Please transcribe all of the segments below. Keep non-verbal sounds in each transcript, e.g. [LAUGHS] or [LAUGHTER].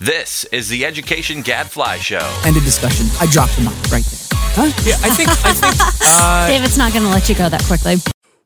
This is the Education Gadfly Show. End of discussion. I dropped the mic right there. Huh? Yeah, I think I think [LAUGHS] uh, David's not going to let you go that quickly.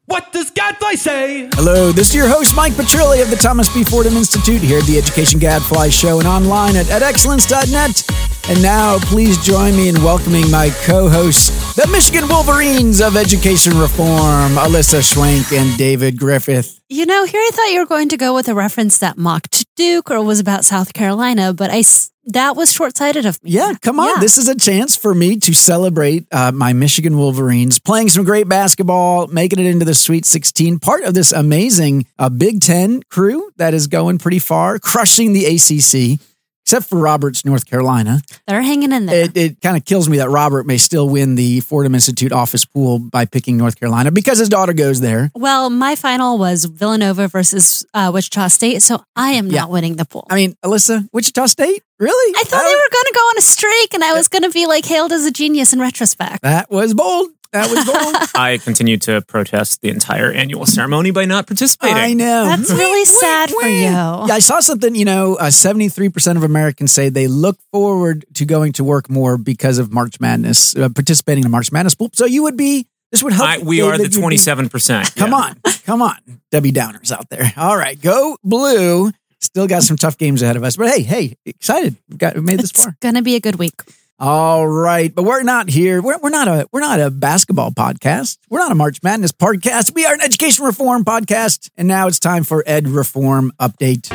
What does Gadfly say? Hello, this is your host, Mike Petrilli of the Thomas B. Fordham Institute here at the Education Gadfly Show and online at, at excellence.net. And now, please join me in welcoming my co hosts, the Michigan Wolverines of Education Reform, Alyssa Schwenk and David Griffith. You know, here I thought you were going to go with a reference that mocked Duke or was about South Carolina, but I that was short sighted of me. Yeah, come on. Yeah. This is a chance for me to celebrate uh, my Michigan Wolverines playing some great basketball, making it into the Sweet 16, part of this amazing uh, Big Ten crew that is going pretty far, crushing the ACC. Except for Roberts, North Carolina. They're hanging in there. It, it kind of kills me that Robert may still win the Fordham Institute office pool by picking North Carolina because his daughter goes there. well, my final was Villanova versus uh, Wichita State, so I am Yeah. not winning the pool. I mean, Alyssa, Wichita State? Really? I thought they were going to go on a streak, and I was going to be like hailed as a genius in retrospect. That was bold. That was bold. [LAUGHS] I continued to protest the entire annual ceremony by not participating. I know. That's really sad for you. Yeah, I saw something, you know, uh, 73% of Americans say they look forward to going to work more because of March Madness, uh, participating in March Madness. So you would be, this would help. I, we are the David, you'd be- twenty seven percent. Come on, come on, Debbie Downers out there. All right, go blue. Still got some tough games ahead of us, but hey, hey, excited. We got we made this It's far. going to be a good week. All right, but we're not here. We're, we're not a we're not a basketball podcast. We're not a March Madness podcast. We are an education reform podcast, and now it's time for Ed Reform update.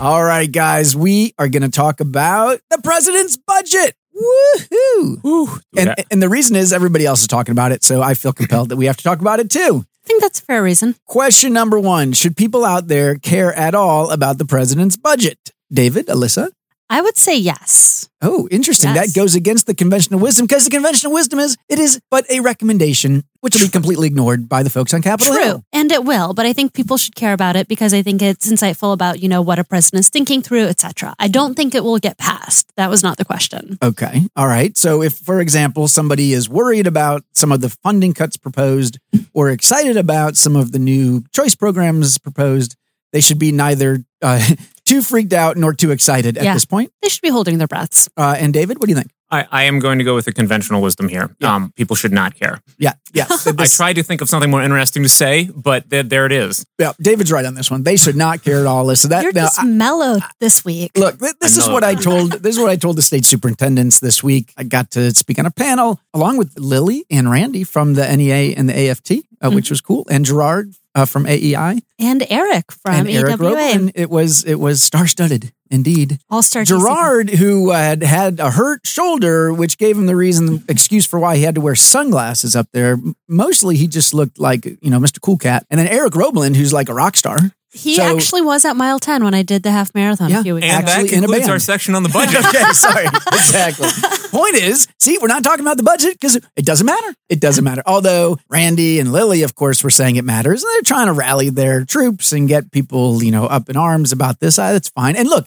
All right, guys, we are going to talk about the president's budget. Woohoo! And, and the reason is everybody else is talking about it, so I feel compelled that we have to talk about it too. I think that's a fair reason. Question number one Should people out there care at all about the president's budget? David, Alyssa? I would say yes. Oh, interesting. Yes. That goes against the conventional wisdom because the conventional wisdom is it is but a recommendation, which will be completely ignored by the folks on Capitol Hill. True. And it will, but I think people should care about it because I think it's insightful about, you know, what a president is thinking through, etc. I don't think it will get passed. That was not the question. Okay. All right. So if, for example, somebody is worried about some of the funding cuts proposed or excited about some of the new choice programs proposed, they should be neither uh, [LAUGHS] too freaked out nor too excited at Yeah. this point. They should be holding their breaths. Uh, and David, what do you think? I, I am going to go with the conventional wisdom here. Yeah. Um, people should not care. Yeah. Yeah. [LAUGHS] I This- tried to think of something more interesting to say, but there, there it is. yeah. David's right on this one. They should not care at all. Listen, that You're now, just mellowed this week. Look, th- this I is know. what I told. This is what I told the state superintendents this week. I got to speak on a panel along with Lily and Randi from the NEA and the AFT, uh, which was cool, and Gerard uh, from AEI And Eric from and Eric EWA. Robelen. It was it was star studded indeed. All star Gerard, who had had a hurt shoulder, which gave him the reason excuse for why he had to wear sunglasses up there. Mostly, he just looked like you know Mr. Cool Cat, and then Eric Robelen, who's like a rock star. He So- actually was at mile 10 when I did the half marathon Yeah. a few weeks And ago. Actually, that in concludes our section on the [LAUGHS] budget. okay, sorry. [LAUGHS] Exactly. Point is, see, we're not talking about the budget because it doesn't matter. It doesn't matter. Although Randi and Lily, of course, were saying it matters, and they're trying to rally their troops and get people, you know, up in arms about this. That's fine. And look,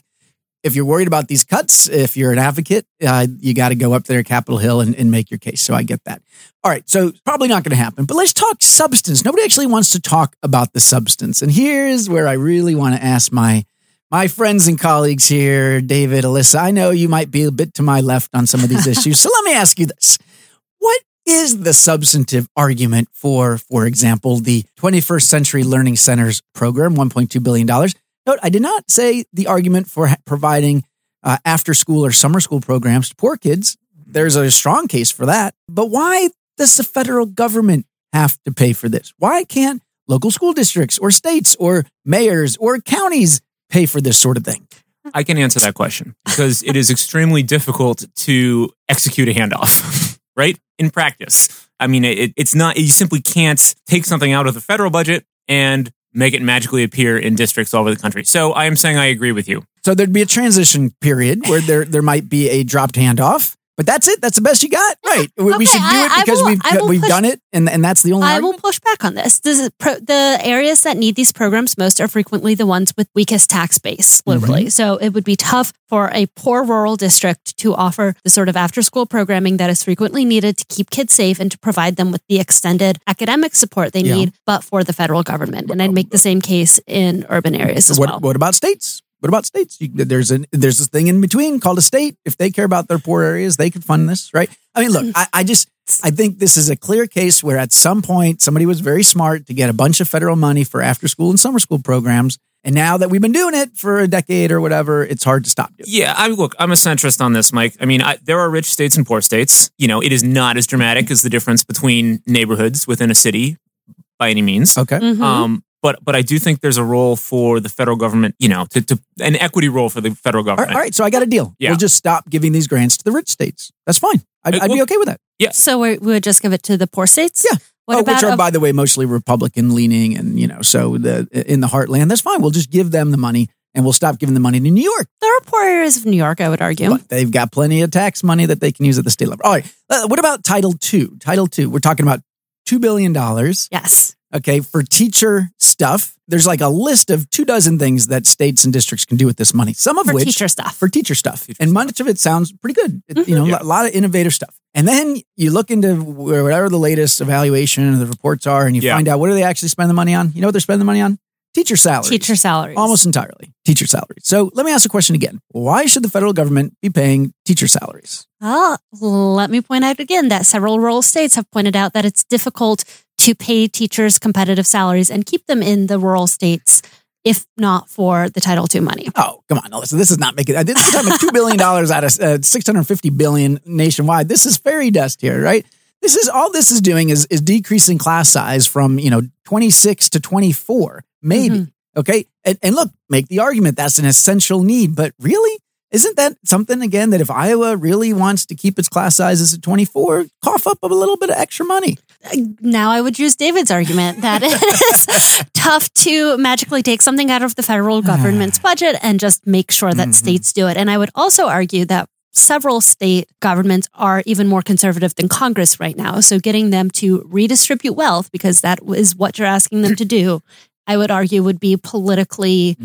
if you're worried about these cuts, if you're an advocate, uh, you got to go up there, Capitol Hill, and, and make your case. So I get that. All right. So probably not going to happen. But let's talk substance. Nobody actually wants to talk about the substance. And here's where I really want to ask my my friends and colleagues here, David, Alyssa. I know you might be a bit to my left on some of these issues. So let me ask you this. What is the substantive argument for, for example, the 21st Century Learning Centers program, $1.2 billion? Note, I did not say the argument for providing uh, after school or summer school programs to poor kids. There's a strong case for that. But why does the federal government have to pay for this? Why can't local school districts or states or mayors or counties pay for this sort of thing? I can answer that question because it is extremely difficult to execute a handoff, [LAUGHS] right? In practice. I mean, it, it's not, you simply can't take something out of the federal budget and make it magically appear in districts all over the country. So I am saying I agree with you. So there'd be a transition period where there there might be a dropped handoff. But that's it. That's the best you got, right? We, we should do I- it because will- we've we've push- done it, and and that's the only. I argument? will push back on this. this is pro- the areas that need these programs most are frequently the ones with weakest tax base, literally. Mm-hmm. So it would be tough for a poor rural district to offer the sort of after school programming that is frequently needed to keep kids safe and to provide them with the extended academic support they Yeah. need, but for the federal government. And I'd make the same case in urban areas as what, well. what about states? What about states? You, there's a there's this thing in between called a state. If they care about their poor areas, they could fund this, right? I mean, look, I, I just I think this is a clear case where at some point somebody was very smart to get a bunch of federal money for after school and summer school programs, and now that we've been doing it for a decade or whatever, it's hard to stop doing. Yeah, I look. I'm a centrist on this, Mike. I mean, I, there are rich states and poor states. You know, it is not as dramatic as the difference between neighborhoods within a city, by any means. Okay, Mhm. Um, but but I do think there's a role for the federal government. You know, to, to an equity role for the federal government. all right. So I got a deal. Yeah. We'll just stop giving these grants to the rich states. That's fine. I'd, Uh, I'd be okay with that. Yeah. So we we would just give it to the poor states? Yeah. What oh, about which are, a- by the way, mostly Republican leaning, and you know, so the in the heartland. That's fine. We'll just give them the money, and we'll stop giving the money to New York. there are poor areas of New York, I would argue. But they've got plenty of tax money that they can use at the state level. All right. Uh, what about Title II? Title II. We're talking about two billion dollars. Yes. Okay, for teacher stuff. There's like a list of two dozen things that states and districts can do with this money. Some of which- For which teacher stuff. for teacher stuff, Teacher and stuff. much of it sounds pretty good. It- You mhm. know, Yeah. a lot of innovative stuff. And then you look into where- whatever the latest evaluation of the reports are, and you Yeah. find out what do they actually spend the money on. You know what they're spending the money on? Teacher salaries. Teacher salaries. Almost entirely teacher salaries. So let me ask the question again: Why should the federal government be paying teacher salaries? Well, let me point out again that several rural states have pointed out that it's difficult to pay teachers competitive salaries and keep them in the rural states if not for the Title II money. Oh, come on, Alyssa. This is not making. This is talking about two billion dollars out of uh, six hundred fifty billion nationwide. This is fairy dust here, right? This is all this is doing is is decreasing class size from you know twenty six to twenty four, maybe. Okay, and, and look, make the argument that's an essential need, but really, isn't that something again that if Iowa really wants to keep its class sizes at twenty four, cough up a little bit of extra money? Now I would use David's argument that it is [LAUGHS] tough to magically take something out of the federal government's budget and just make sure that Mhm. states do it. And I would also argue that several state governments are even more conservative than Congress right now. So getting them to redistribute wealth, because that is what you're asking them to do, I would argue would be politically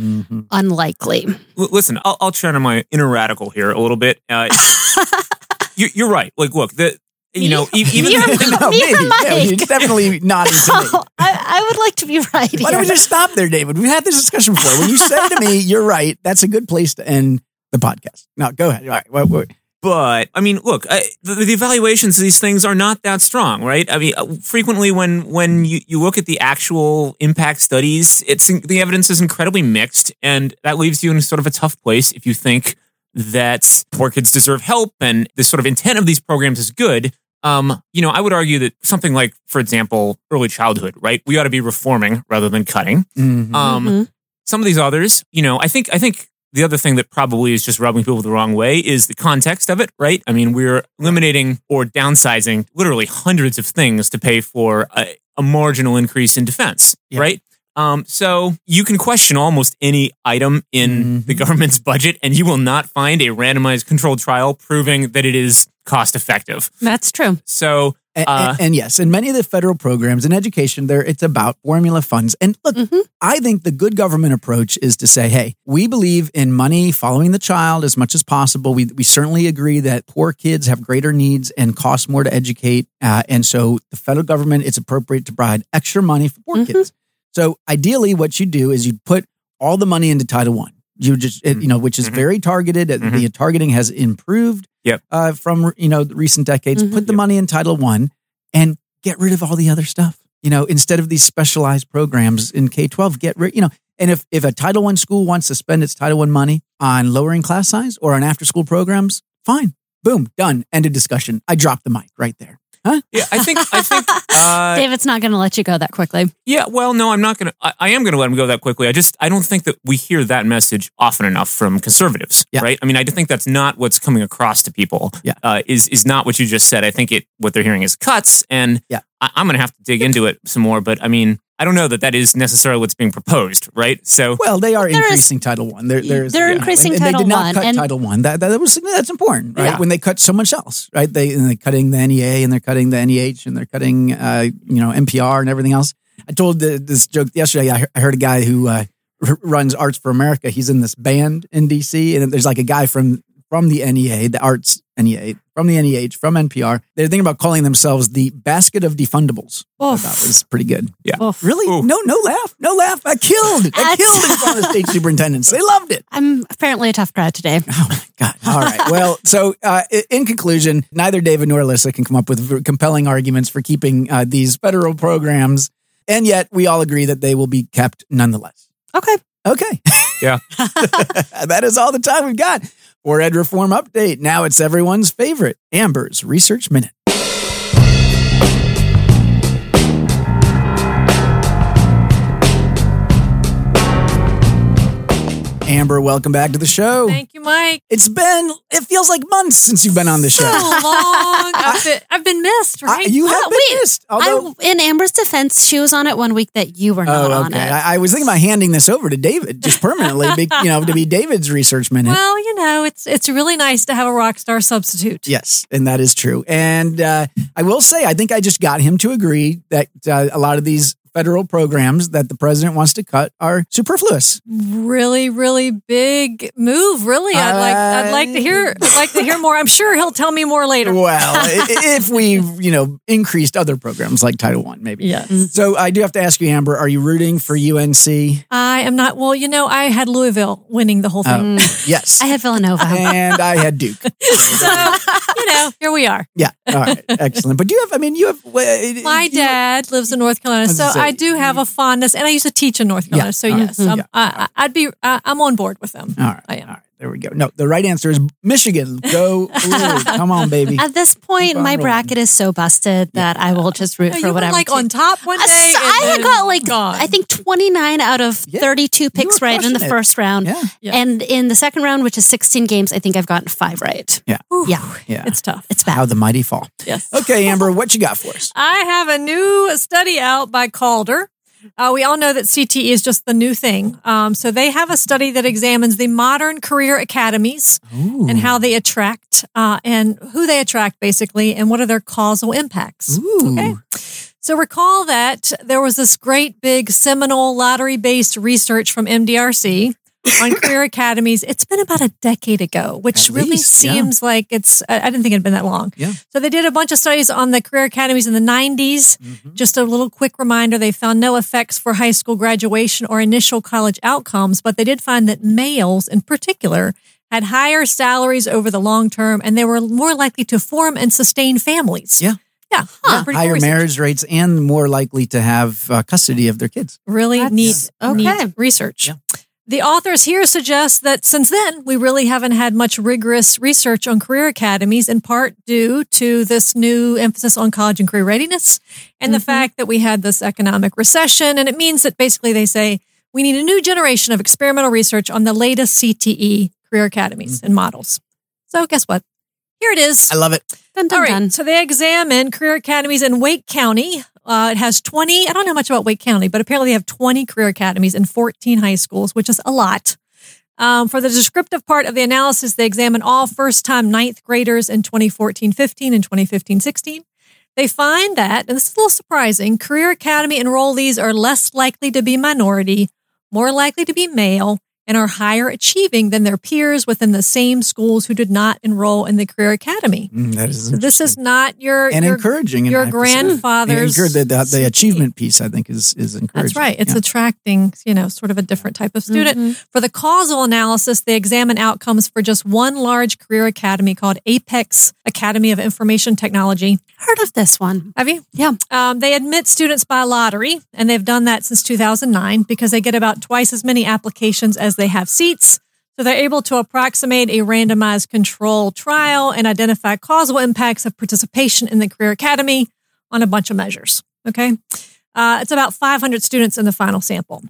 unlikely. L- listen, I'll, I'll channel my inner radical here a little bit. Uh, [LAUGHS] you, you're right. Like, look, the you know, even You're- no, Me or maybe. Yeah, Mike? he's definitely not. Oh, I, I would like to be right Why don't we just stop there, David? We've had this discussion before. When you [LAUGHS] said to me, "You're right," that's a good place to end the podcast. Now, go ahead. All right. What, what, But I mean, look, I, the, the evaluations of these things are not that strong, right? I mean, uh, frequently when when you, you look at the actual impact studies, it's the evidence is incredibly mixed, and that leaves you in sort of a tough place if you think that poor kids deserve help and the sort of intent of these programs is good. Um, you know, I would argue that something like, for example, early childhood, right? We ought to be reforming rather than cutting. Mhm. Um, Mhm. some of these others, you know, I think I think the other thing that probably is just rubbing people the wrong way is the context of it, right? I mean, we're eliminating or downsizing literally hundreds of things to pay for a, a marginal increase in defense, Yeah. right? Um, so you can question almost any item in the Mhm. government's budget, and you will not find a randomized controlled trial proving that it is cost effective. That's true. So And, Uh, and, and yes, in many of the federal programs in education, there it's about formula funds. And look, Mhm. I think the good government approach is to say, hey, we believe in money following the child as much as possible. We, we certainly agree that poor kids have greater needs and cost more to educate. Uh, and so the federal government, it's appropriate to provide extra money for poor Mhm. kids. So ideally, what you do is you put all the money into Title One. You just, it- you know, which is Mhm. very targeted. Mhm. The targeting has improved Yep. uh, from, you know, the recent decades. Mhm. Put the Yep. money in Title One and get rid of all the other stuff. You know, instead of these specialized programs in K 12, get rid, you know, and if, if a Title One school wants to spend its Title One money on lowering class size or on after school programs, fine. Boom, done. End of discussion. I dropped the mic right there. Yeah, I think I think [LAUGHS] uh, David's not going to let you go that quickly. Yeah, well, no, I'm not gonna. I, I am gonna let him go that quickly. I just I don't think that we hear that message often enough from conservatives, Yeah. right? I mean, I think that's not what's coming across to people. Yeah. uh, is is not what you just said. I think it what they're hearing is cuts, and Yeah. I, I'm gonna have to dig into it some more. But I mean, I don't know that that is necessarily what's being proposed, right? So Well, they are There is- increasing Title One. There, there's, They're yeah. increasing and, and Title One. they did not I, cut and- Title One. That, that was that's important, right? Yeah. When they cut so much else, right? They and they're cutting the NEA and they're cutting the NEH and they're cutting, uh, you know, NPR and everything else. I told the, this joke yesterday. I, he- I heard a guy who uh, r- runs Arts for America. He's in this band in DC, and there's like a guy from from the NEA, the Arts NEA, from the NEH, from NPR. They're thinking about calling themselves the Basket of Defundables. I Oof. thought was pretty good. yeah. Oof. Really? Oof. No, no laugh. No laugh. I killed. I killed in front of state superintendents. They loved it. I'm apparently a tough crowd today. Oh my God. All right. Well, so uh, in conclusion, neither David nor Alyssa can come up with compelling arguments for keeping uh, these federal programs. And yet we all agree that they will be kept nonetheless. Okay. Okay. Yeah. [LAUGHS] that is all the time we've got for Ed Reform Update. Now it's everyone's favorite Amber's Research Minute. Amber, welcome back to the show. Thank you, Mike. It's been, it feels like months since you've been on the So show. long. I've [LAUGHS] been, I've been missed, I- right? you have Uh, been wait, missed. Although, I, in Amber's defense, she was on it one week that you were not oh, on okay. it. I, I was thinking about handing this over to David just permanently, be, you know, to be David's research minute. well, you know, it's it's really nice to have a rock star substitute. Yes, and that is true. And uh, I will say, I think I just got him to agree that uh, a lot of these federal programs that the president wants to cut are superfluous. Really, really big move. Really, I'd like I'd like to hear I'd like to hear more. I'm sure he'll tell me more later. Well, [LAUGHS] if we, you know, increased other programs like Title One, maybe. Yes. So I do have to ask you, Amber, are you rooting for UNC? I am not. Well, you know, I had Louisville winning the whole thing. [LAUGHS] Yes. I had Villanova. and I had Duke. [LAUGHS] so, you know, here we are. Yeah. All right. Excellent. But do you have, I mean, you have. uh, My you- dad lives in North Carolina, so gonna say, I do have a fondness, and I used to teach in North Carolina. Yeah, So right. yes, um, Yeah. I, I'd be. I, I'm on board with them. All right. I am. All right. There we go. No, the right answer is Michigan. Go. [LAUGHS] Blue. Come on, baby. At this point, my rolling. bracket is so busted that I will just root No, for you whatever. like team- on top one day. so and I had then got like gone. I think 29 out of Yeah. 32 picks right in the it. first round. Yeah. Yeah. And in the second round, which is 16 games, I think I've gotten five right. Yeah. Yeah. Yeah. It's tough. It's bad. How the mighty fall. yes. Okay, Amber, what you got for us? [LAUGHS] I have a new study out by Calder. Uh, we all know that CTE is just the new thing. Um, so they have a study that examines the modern career academies and how they attract uh, and who they attract, basically, and what are their causal impacts. Ooh. Okay. So recall that there was this great big seminal lottery based research from MDRC on [COUGHS] career academies. It's been about a decade ago, which At really least, yeah. seems like it's, I I didn't think it'd been that long. Yeah. So they did a bunch of studies on the career academies in the 90s. Mm-hmm. Just a little quick reminder they found no effects for high school graduation or initial college outcomes, but they did find that males in particular had higher salaries over the long term and they were more likely to form and sustain families. Yeah. Yeah. Yeah, higher research. marriage rates and more likely to have uh, custody of their kids. Really That's- neat, okay. neat research. Yeah. The authors here suggest that since then, we really haven't had much rigorous research on career academies, in part due to this new emphasis on college and career readiness and the mm-hmm. fact that we had this economic recession. And it means that basically they say we need a new generation of experimental research on the latest CTE career academies mm-hmm. and models. So, guess what? Here it is. I love it. Dun, dun, All right. dun. So they examine career academies in Wake County. Uh, it has 20. I don't know much about Wake County, but apparently they have 20 career academies and 14 high schools, which is a lot. Um, for the descriptive part of the analysis, they examine all first time ninth graders in 2014 15 and 2015 16. They find that, and this is a little surprising, career academy enrollees are less likely to be minority, more likely to be male, and are higher achieving than their peers within the same schools who did not enroll in the career academy. Mm, that is So this is not your and your, encouraging. your I have to say. grandfather's And encourage- the, the, the achievement piece, I think, is is encouraging. That's right. It's Yeah. attracting, you know, sort of a different type of student. For the causal analysis, they examine outcomes for just one large career academy called Apex Academy of Information Technology. Heard of this one? Have you? Yeah. Um, they admit students by lottery, and they've done that since 2009 because they get about twice as many applications as they have seats. So they're able to approximate a randomized control trial and identify causal impacts of participation in the Career Academy on a bunch of measures. Okay. Uh, it's about 500 students in the final sample.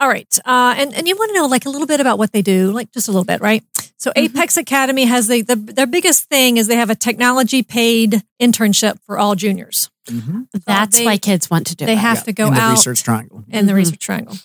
All right. Uh, and, and you want to know like a little bit about what they do, like just a little bit, right? So Apex Academy has the, the, their biggest thing is they have a technology paid internship for all juniors. Mhm. That's they- why kids want to do they it. have Yeah, to go out. in the out research triangle. in the Mhm. research triangle.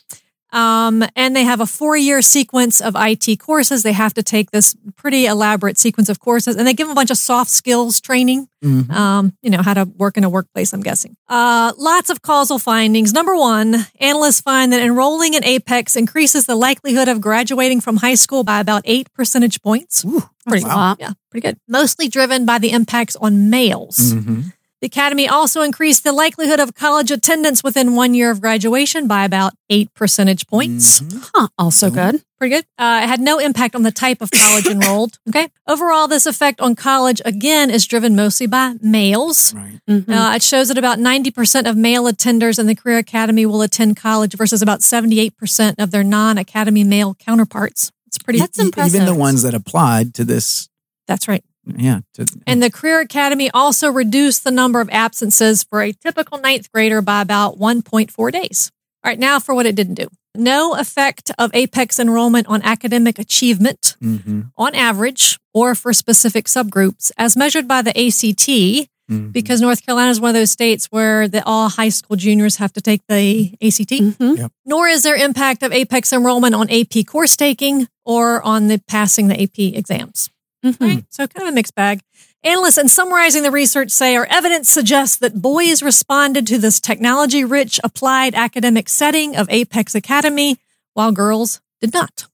Um, and they have a four year sequence of IT courses. They have to take this pretty elaborate sequence of courses and they give them a bunch of soft skills training. Mhm. Um, you know, how to work in a workplace, I'm guessing. Uh, lots of causal findings. Number one, analysts find that enrolling in Apex increases the likelihood of graduating from high school by about eight percentage points. Ooh, Pretty wow. Yeah, pretty good. Mostly driven by the impacts on males. Mhm. The Academy also increased the likelihood of college attendance within one year of graduation by about eight percentage points. Mhm. Huh, also good. Pretty good. Uh, it had no impact on the type of college [LAUGHS] enrolled. Okay. Overall, this effect on college, again, is driven mostly by males. Right. Mhm. Uh, it shows that about 90% of male attenders in the Career Academy will attend college versus about 78% of their non academy male counterparts. It's pretty, That's impressive. Even the ones that applied to this, that's right. Yeah. To, And the Career Academy also reduced the number of absences for a typical ninth grader by about 1.4 days. All right, now for what it didn't do. No effect of APEX enrollment on academic achievement Mhm. on average or for specific subgroups as measured by the ACT, Mhm. because North Carolina is one of those states where the, all high school juniors have to take the ACT. Mhm. Nor is there impact of APEX enrollment on AP course taking or on the passing the AP exams. Mhm. Right? So kind of a mixed bag. Analysts, in summarizing the research, say our evidence suggests that boys responded to this technology rich applied academic setting of Apex Academy, while girls did not.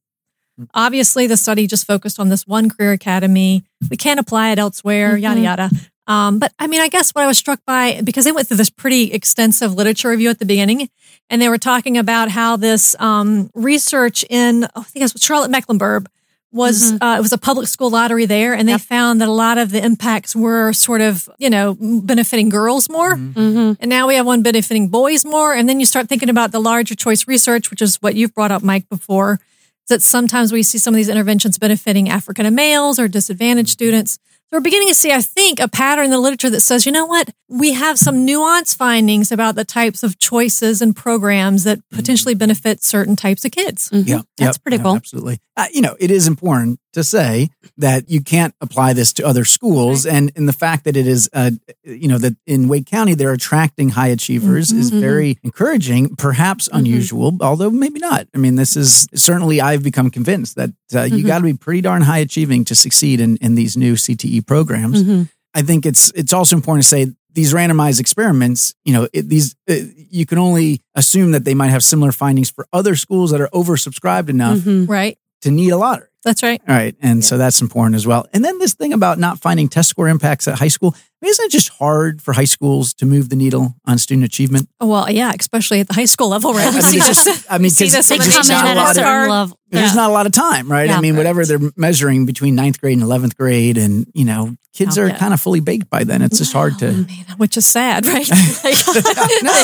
Obviously, the study just focused on this one career academy. We can't apply it elsewhere, yada, Mhm. yada. Um, but I mean, I guess what I was struck by, because they went through this pretty extensive literature review at the beginning, and they were talking about how this um, research in, oh, I think it was Charlotte Mecklenburg, was uh, it was a public school lottery there, and they found that a lot of the impacts were sort of you know benefiting girls more, Mhm. and now we have one benefiting boys more, and then you start thinking about the larger choice research, which is what you've brought up, Mike, before, that sometimes we see some of these interventions benefiting African males or disadvantaged students. So we're beginning to see, I think, a pattern in the literature that says, you know what, we have some nuance findings about the types of choices and programs that potentially benefit certain types of kids. Mhm. Yeah, That's yep, pretty yeah, cool. Absolutely. Uh, you know, it is important to say that you can't apply this to other schools, and and the fact that it is, uh, you know, that in Wake County they're attracting high achievers is Mhm. very encouraging. Perhaps unusual, although maybe not. I mean, this is certainly I've become convinced that uh, you Mhm. got to be pretty darn high achieving to succeed in in these new CTE programs. Mhm. I think it's it's also important to say these randomized experiments, you know, it, these uh, you can only assume that they might have similar findings for other schools that are oversubscribed enough Mhm. Right? to need a lottery. That's right. All right, and so that's important as well. And then this thing about not finding test score impacts at high school. I mean, isn't it just hard for high schools to move the needle on student achievement? Well, yeah, especially at the high school level, right? I mean, see it's this. just- I mean, see this They on the There's not a lot of- level. There's Yeah. not a lot of time, right? Yeah. I mean, whatever they're measuring between ninth grade and eleventh grade, and you know, kids are yeah. kind of fully baked by then. It's just hard to. Man, which is sad, [LAUGHS] right? no, [LAUGHS]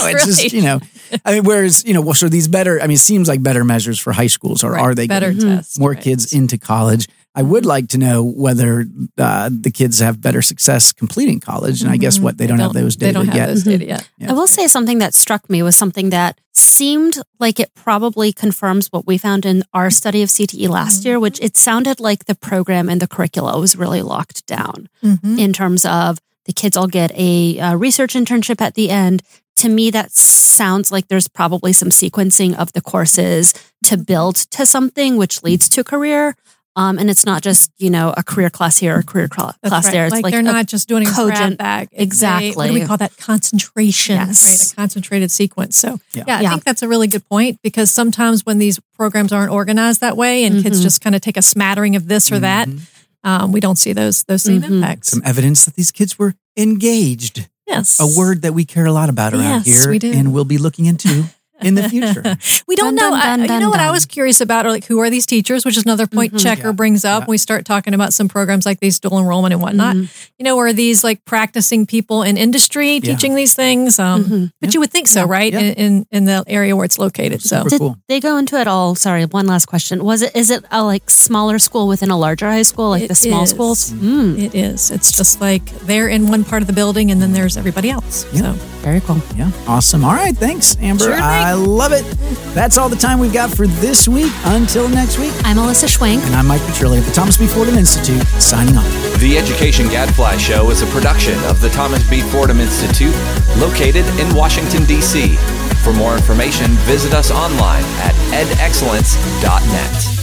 it's just you know, I mean, whereas you know, well, so these better. I mean, it seems like better measures for high schools, or Right, are they better getting tests? more right. kids into college? I would like to know whether uh, the kids have better success completing college, and I guess what they don't, have those They data don't have yet. those data yet. Yeah. I will say something that struck me was something that seemed like it probably confirms what we found in our study of CTE last year, which it sounded like the program and the curricula was really locked down Mhm. in terms of the kids all get a, uh research internship at the end. To me, that sounds like there's probably some sequencing of the courses to build to something, which leads to career. Um, and it's not just you know a career class here or a career cla- That's class right. there. It's like, like, they're a- not just doing a cogent- grab bag. It's a- Exactly. what do we call that? Concentration. Yes. Right. A concentrated sequence. So Yeah. yeah, I Yeah. think that's a really good point because sometimes when these programs aren't organized that way and kids Mhm. just kind of take a smattering of this or that, Mhm. um, we don't see those those same Mhm. impacts. Some evidence that these kids were engaged. Yes. A word that we care a lot about around Yes, here, we do. and we'll be looking into in the future. [LAUGHS] we don't Dun, know. dun, I- dun, you dun, know what I was curious about, or like who are these teachers, which is another point Mhm. Checker Yeah. brings up Yeah. when we start talking about some programs like these dual enrollment and whatnot. Mhm. You know, are these like practicing people in industry Yeah. teaching these things? Um, Mhm. But you would think so, Yeah. right? Yeah. In, in in the area where it's located. So Super Did cool. they go into it all? Sorry, one last question. Was it is it a like smaller school within a larger high school, like It the small is. schools? Mm, it is. It's just like they're in one part of the building and then there's everybody else. Yeah. So very cool. Yeah, awesome. All right, thanks, Amber. Sure thing. I I love it. That's all the time we've got for this week. Until next week, I'm Alyssa Schwenk. and I'm Mike Petrilli at the Thomas B. Fordham Institute, signing off. The Education Gadfly Show is a production of the Thomas B. Fordham Institute, located in Washington, D.C. For more information, visit us online at edexcellence.net.